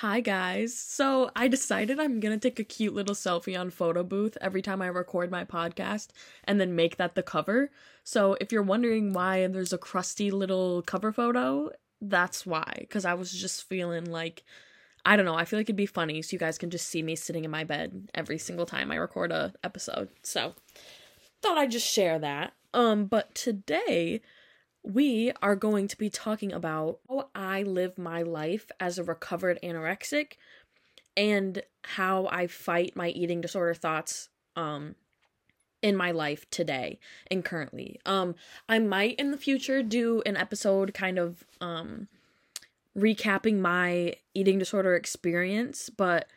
Hi guys. So I decided I'm gonna take a cute little selfie on photo booth every time I record my podcast and then make that the cover. So if you're wondering why there's a crusty little cover photo, that's why. Because I was just feeling like I don't know, I feel like it'd be funny so you guys can just see me sitting in my bed every single time I record a episode. So thought I'd just share that. Um, but today we are going to be talking about how I live my life as a recovered anorexic and how I fight my eating disorder thoughts um in my life today and currently. Um I might in the future do an episode kind of um recapping my eating disorder experience, but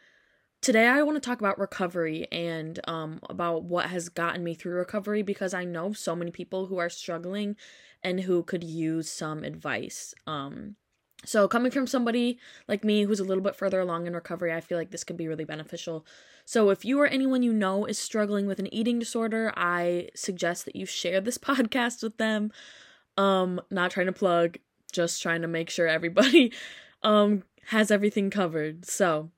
today I want to talk about recovery and um about what has gotten me through recovery because I know so many people who are struggling and who could use some advice. Um, so, coming from somebody like me who's a little bit further along in recovery, I feel like this could be really beneficial. So, if you or anyone you know is struggling with an eating disorder, I suggest that you share this podcast with them. Um, not trying to plug, just trying to make sure everybody um has everything covered. So,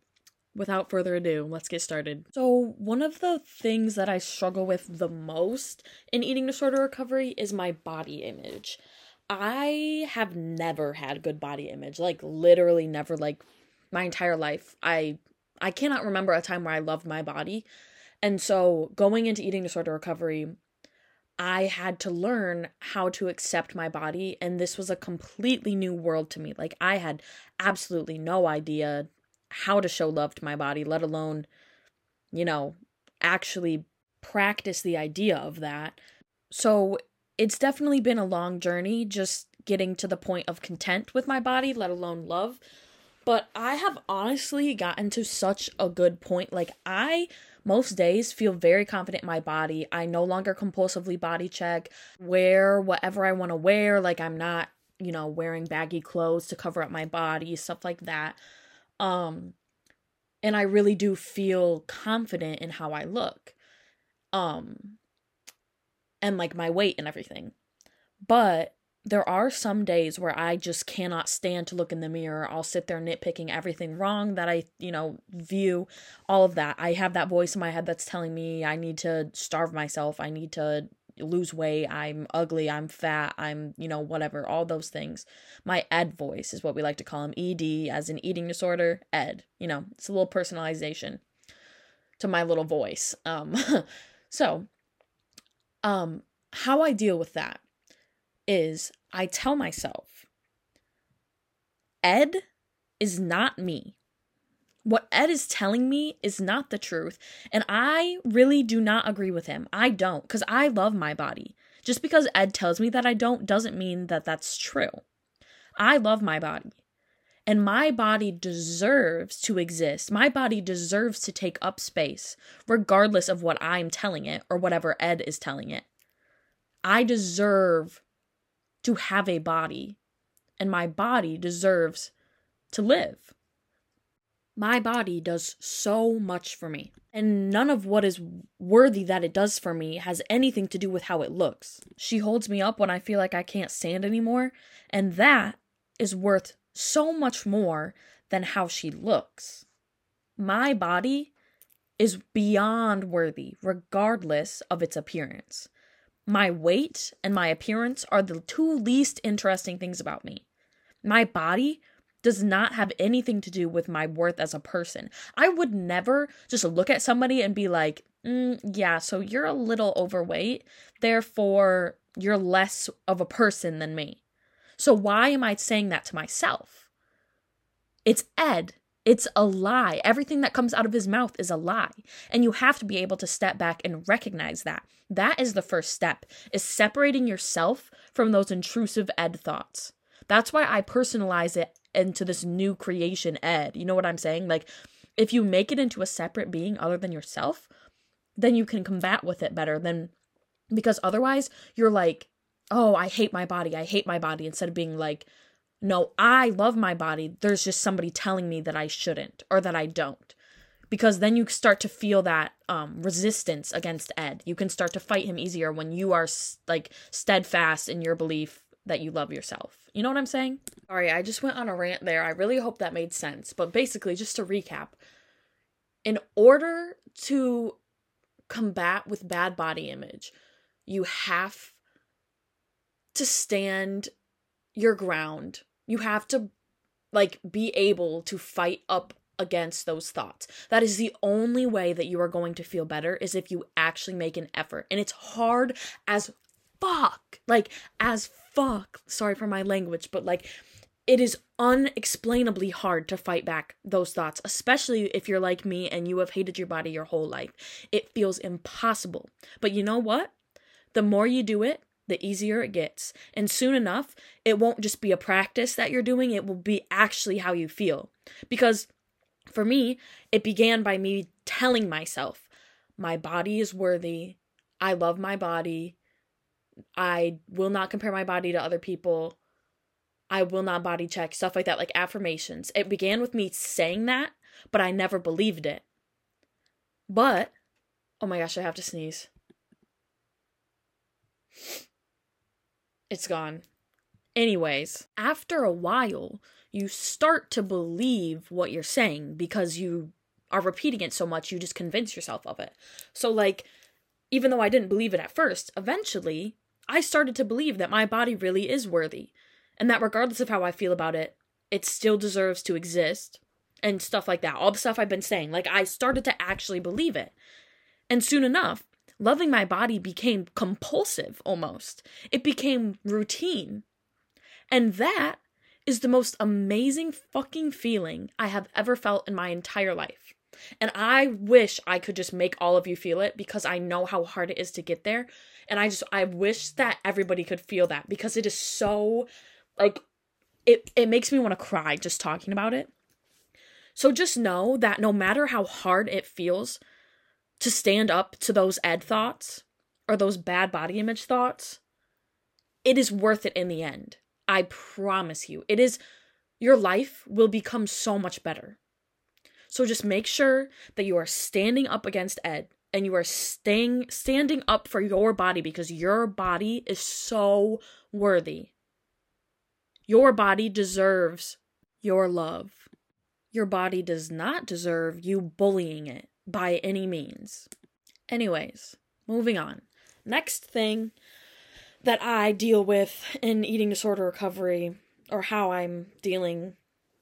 without further ado, let's get started. So, one of the things that I struggle with the most in eating disorder recovery is my body image. I have never had good body image, like literally never like my entire life. I I cannot remember a time where I loved my body. And so, going into eating disorder recovery, I had to learn how to accept my body and this was a completely new world to me. Like I had absolutely no idea how to show love to my body, let alone, you know, actually practice the idea of that. So it's definitely been a long journey just getting to the point of content with my body, let alone love. But I have honestly gotten to such a good point. Like, I most days feel very confident in my body. I no longer compulsively body check, wear whatever I want to wear. Like, I'm not, you know, wearing baggy clothes to cover up my body, stuff like that. Um and I really do feel confident in how I look. Um and like my weight and everything. But there are some days where I just cannot stand to look in the mirror. I'll sit there nitpicking everything wrong that I, you know, view, all of that. I have that voice in my head that's telling me I need to starve myself. I need to lose weight, I'm ugly, I'm fat, I'm, you know, whatever, all those things. My ed voice is what we like to call him. ED as an eating disorder, ed. You know, it's a little personalization to my little voice. Um so um how I deal with that is I tell myself Ed is not me what Ed is telling me is not the truth. And I really do not agree with him. I don't, because I love my body. Just because Ed tells me that I don't doesn't mean that that's true. I love my body. And my body deserves to exist. My body deserves to take up space, regardless of what I'm telling it or whatever Ed is telling it. I deserve to have a body, and my body deserves to live. My body does so much for me. And none of what is worthy that it does for me has anything to do with how it looks. She holds me up when I feel like I can't stand anymore, and that is worth so much more than how she looks. My body is beyond worthy, regardless of its appearance. My weight and my appearance are the two least interesting things about me. My body does not have anything to do with my worth as a person. I would never just look at somebody and be like, mm, yeah, so you're a little overweight, therefore you're less of a person than me. So why am I saying that to myself? It's Ed. It's a lie. Everything that comes out of his mouth is a lie. And you have to be able to step back and recognize that. That is the first step, is separating yourself from those intrusive Ed thoughts. That's why I personalize it into this new creation ed. You know what I'm saying? Like if you make it into a separate being other than yourself, then you can combat with it better than because otherwise you're like, "Oh, I hate my body. I hate my body." instead of being like, "No, I love my body. There's just somebody telling me that I shouldn't or that I don't." Because then you start to feel that um, resistance against Ed. You can start to fight him easier when you are like steadfast in your belief that you love yourself. You know what I'm saying? Sorry, I just went on a rant there. I really hope that made sense. But basically, just to recap, in order to combat with bad body image, you have to stand your ground. You have to like be able to fight up against those thoughts. That is the only way that you are going to feel better is if you actually make an effort. And it's hard as fuck. Like as fuck. Sorry for my language, but like it is unexplainably hard to fight back those thoughts, especially if you're like me and you have hated your body your whole life. It feels impossible. But you know what? The more you do it, the easier it gets. And soon enough, it won't just be a practice that you're doing, it will be actually how you feel. Because for me, it began by me telling myself, my body is worthy. I love my body. I will not compare my body to other people. I will not body check, stuff like that, like affirmations. It began with me saying that, but I never believed it. But, oh my gosh, I have to sneeze. It's gone. Anyways, after a while, you start to believe what you're saying because you are repeating it so much, you just convince yourself of it. So, like, even though I didn't believe it at first, eventually I started to believe that my body really is worthy and that regardless of how I feel about it, it still deserves to exist and stuff like that. All the stuff I've been saying. Like, I started to actually believe it. And soon enough, loving my body became compulsive almost. It became routine. And that is the most amazing fucking feeling I have ever felt in my entire life. And I wish I could just make all of you feel it because I know how hard it is to get there. And I just, I wish that everybody could feel that because it is so, like, it, it makes me want to cry just talking about it. So just know that no matter how hard it feels to stand up to those ed thoughts or those bad body image thoughts, it is worth it in the end. I promise you. It is your life will become so much better. So just make sure that you are standing up against Ed and you are staying standing up for your body because your body is so worthy. Your body deserves your love. Your body does not deserve you bullying it by any means. Anyways, moving on. Next thing that I deal with in eating disorder recovery or how I'm dealing.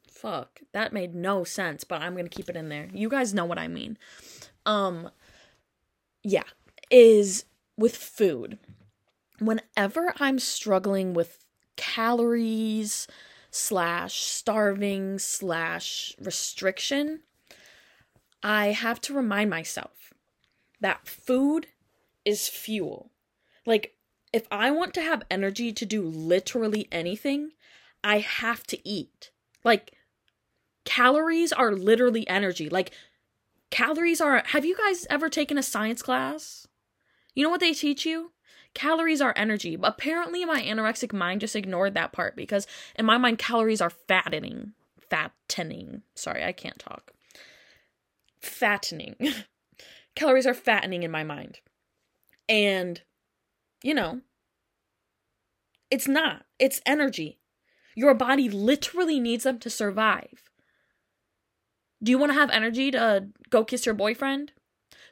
Fuck, that made no sense, but I'm going to keep it in there. You guys know what I mean. Um yeah, is with food. Whenever I'm struggling with calories slash starving slash restriction, I have to remind myself that food is fuel. Like if I want to have energy to do literally anything, I have to eat. Like, calories are literally energy. Like, calories are. Have you guys ever taken a science class? You know what they teach you? Calories are energy. Apparently, my anorexic mind just ignored that part because, in my mind, calories are fattening. Fattening. Sorry, I can't talk. Fattening. calories are fattening in my mind. And you know, it's not. It's energy. Your body literally needs them to survive. Do you want to have energy to go kiss your boyfriend?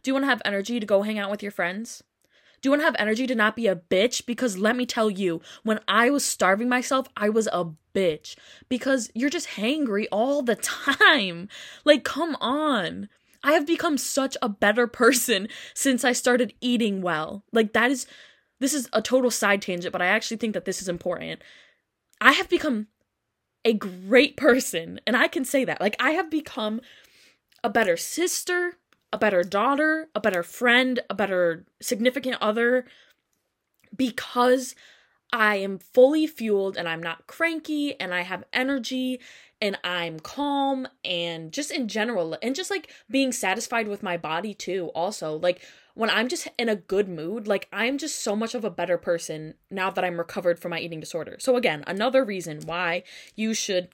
Do you want to have energy to go hang out with your friends? Do you want to have energy to not be a bitch? Because let me tell you, when I was starving myself, I was a bitch. Because you're just hangry all the time. Like, come on. I have become such a better person since I started eating well. Like, that is this is a total side tangent, but I actually think that this is important. I have become a great person, and I can say that. Like, I have become a better sister, a better daughter, a better friend, a better significant other because I am fully fueled and I'm not cranky and I have energy and I'm calm and just in general and just like being satisfied with my body too also like when I'm just in a good mood, like I'm just so much of a better person now that I'm recovered from my eating disorder. So, again, another reason why you should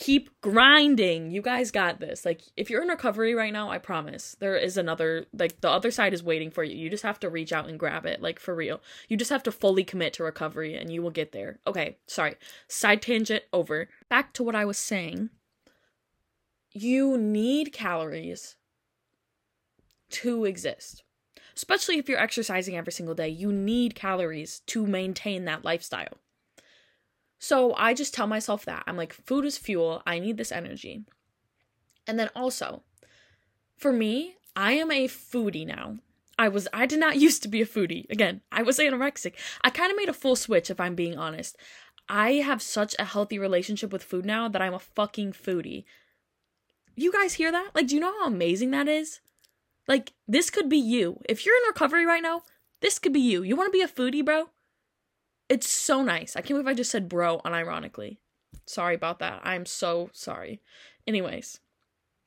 keep grinding. You guys got this. Like if you're in recovery right now, I promise there is another like the other side is waiting for you. You just have to reach out and grab it, like for real. You just have to fully commit to recovery and you will get there. Okay, sorry. Side tangent over. Back to what I was saying. You need calories to exist. Especially if you're exercising every single day, you need calories to maintain that lifestyle. So I just tell myself that. I'm like, food is fuel. I need this energy. And then also, for me, I am a foodie now. I was I did not used to be a foodie. Again, I was anorexic. I kind of made a full switch if I'm being honest. I have such a healthy relationship with food now that I'm a fucking foodie. You guys hear that? Like do you know how amazing that is? Like this could be you. If you're in recovery right now, this could be you. You want to be a foodie, bro? It's so nice. I can't believe I just said bro unironically. Sorry about that. I'm so sorry. Anyways,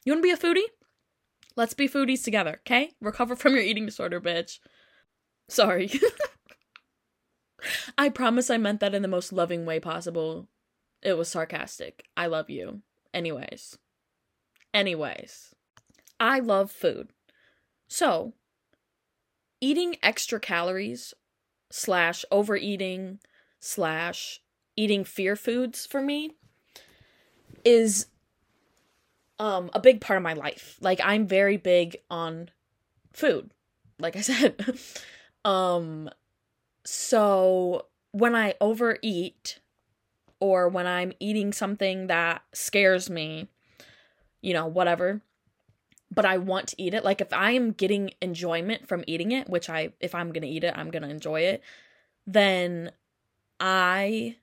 you want to be a foodie? Let's be foodies together, okay? Recover from your eating disorder, bitch. Sorry. I promise I meant that in the most loving way possible. It was sarcastic. I love you. Anyways. Anyways. I love food. So, eating extra calories slash overeating slash eating fear foods for me is um a big part of my life. Like I'm very big on food. Like I said. um so when I overeat or when I'm eating something that scares me, you know, whatever, but I want to eat it. Like if I am getting enjoyment from eating it, which I if I'm going to eat it, I'm going to enjoy it, then I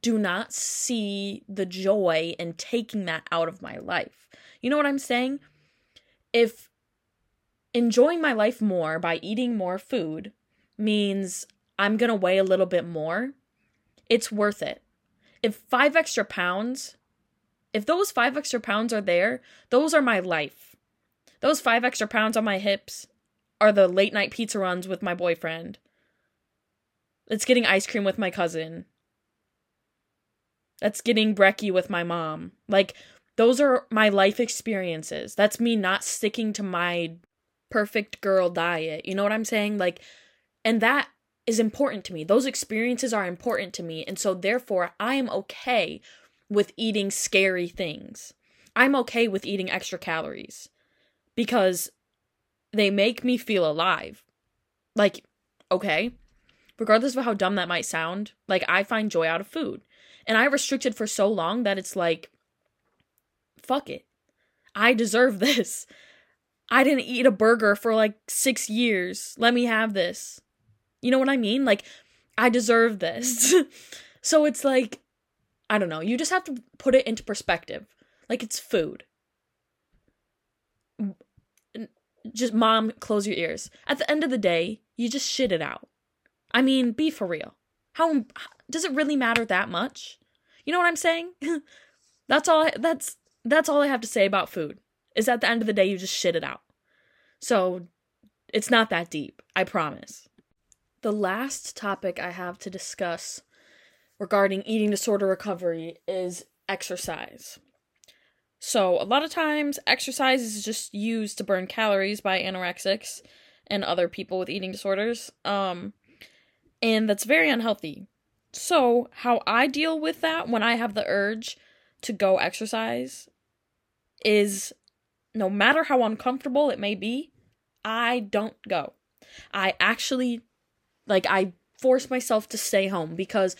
do not see the joy in taking that out of my life. You know what I'm saying? If enjoying my life more by eating more food means I'm going to weigh a little bit more, it's worth it. If 5 extra pounds if those five extra pounds are there, those are my life. Those five extra pounds on my hips are the late night pizza runs with my boyfriend. It's getting ice cream with my cousin. That's getting brekkie with my mom. Like, those are my life experiences. That's me not sticking to my perfect girl diet. You know what I'm saying? Like, and that is important to me. Those experiences are important to me. And so, therefore, I am okay with eating scary things. I'm okay with eating extra calories because they make me feel alive. Like, okay, regardless of how dumb that might sound, like I find joy out of food. And I restricted for so long that it's like, fuck it. I deserve this. I didn't eat a burger for like six years. Let me have this. You know what I mean? Like, I deserve this. so it's like, I don't know. You just have to put it into perspective. Like it's food. Just mom, close your ears. At the end of the day, you just shit it out. I mean, be for real. How does it really matter that much? You know what I'm saying? that's all I, that's that's all I have to say about food. Is at the end of the day you just shit it out. So, it's not that deep, I promise. The last topic I have to discuss regarding eating disorder recovery is exercise. So, a lot of times, exercise is just used to burn calories by anorexics and other people with eating disorders. Um, and that's very unhealthy. So, how I deal with that when I have the urge to go exercise is no matter how uncomfortable it may be, I don't go. I actually, like, I force myself to stay home because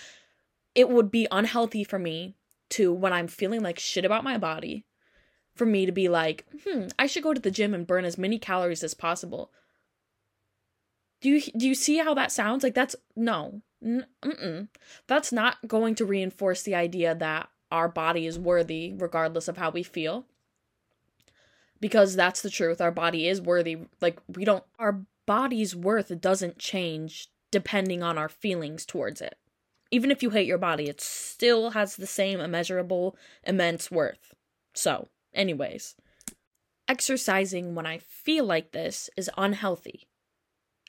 it would be unhealthy for me to when I'm feeling like shit about my body for me to be like, "Hmm, I should go to the gym and burn as many calories as possible." Do you do you see how that sounds? Like that's no. Mm-mm. That's not going to reinforce the idea that our body is worthy regardless of how we feel. Because that's the truth. Our body is worthy. Like we don't our body's worth doesn't change depending on our feelings towards it even if you hate your body, it still has the same immeasurable, immense worth. So, anyways, exercising when I feel like this is unhealthy.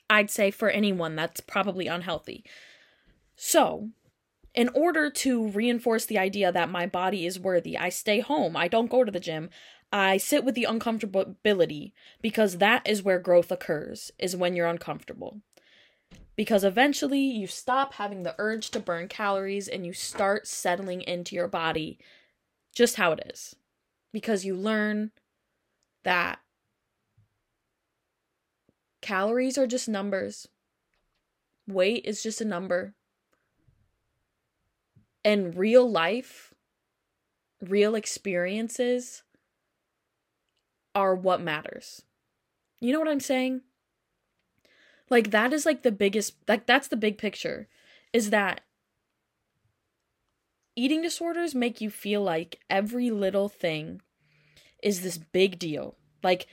I'd say for anyone that's probably unhealthy. So, in order to reinforce the idea that my body is worthy, I stay home. I don't go to the gym. I sit with the uncomfortability because that is where growth occurs, is when you're uncomfortable. Because eventually you stop having the urge to burn calories and you start settling into your body just how it is. Because you learn that calories are just numbers, weight is just a number. And real life, real experiences are what matters. You know what I'm saying? Like that is like the biggest like that's the big picture is that eating disorders make you feel like every little thing is this big deal. Like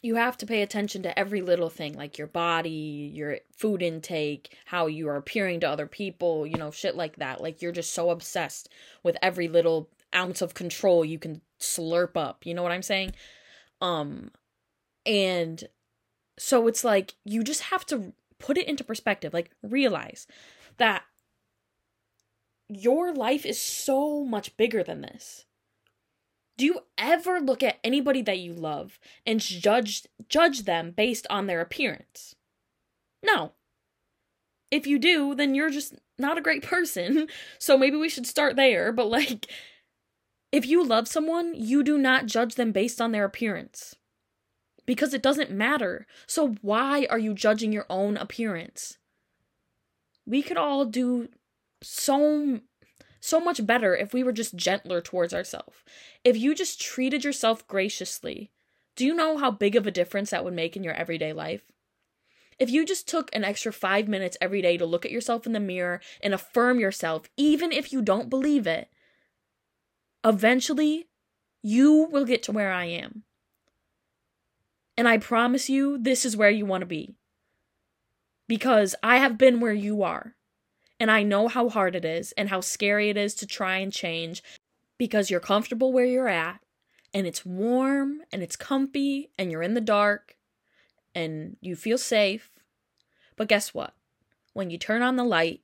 you have to pay attention to every little thing like your body, your food intake, how you are appearing to other people, you know, shit like that. Like you're just so obsessed with every little ounce of control you can slurp up. You know what I'm saying? Um and so it's like you just have to put it into perspective, like realize that your life is so much bigger than this. Do you ever look at anybody that you love and judge judge them based on their appearance? No. If you do, then you're just not a great person. So maybe we should start there, but like if you love someone, you do not judge them based on their appearance. Because it doesn't matter. So why are you judging your own appearance? We could all do so so much better if we were just gentler towards ourselves. If you just treated yourself graciously, do you know how big of a difference that would make in your everyday life? If you just took an extra five minutes every day to look at yourself in the mirror and affirm yourself, even if you don't believe it, eventually you will get to where I am. And I promise you, this is where you want to be. Because I have been where you are. And I know how hard it is and how scary it is to try and change because you're comfortable where you're at and it's warm and it's comfy and you're in the dark and you feel safe. But guess what? When you turn on the light,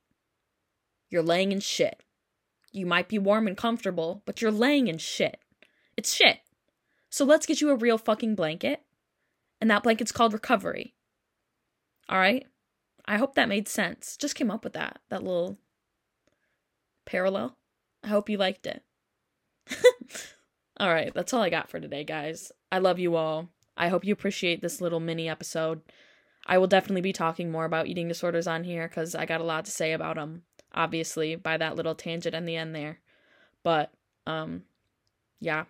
you're laying in shit. You might be warm and comfortable, but you're laying in shit. It's shit. So let's get you a real fucking blanket. And that blanket's called recovery. All right? I hope that made sense. Just came up with that, that little parallel. I hope you liked it. all right, that's all I got for today, guys. I love you all. I hope you appreciate this little mini episode. I will definitely be talking more about eating disorders on here because I got a lot to say about them, obviously, by that little tangent in the end there. But, um, yeah,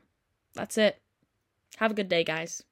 that's it. Have a good day, guys.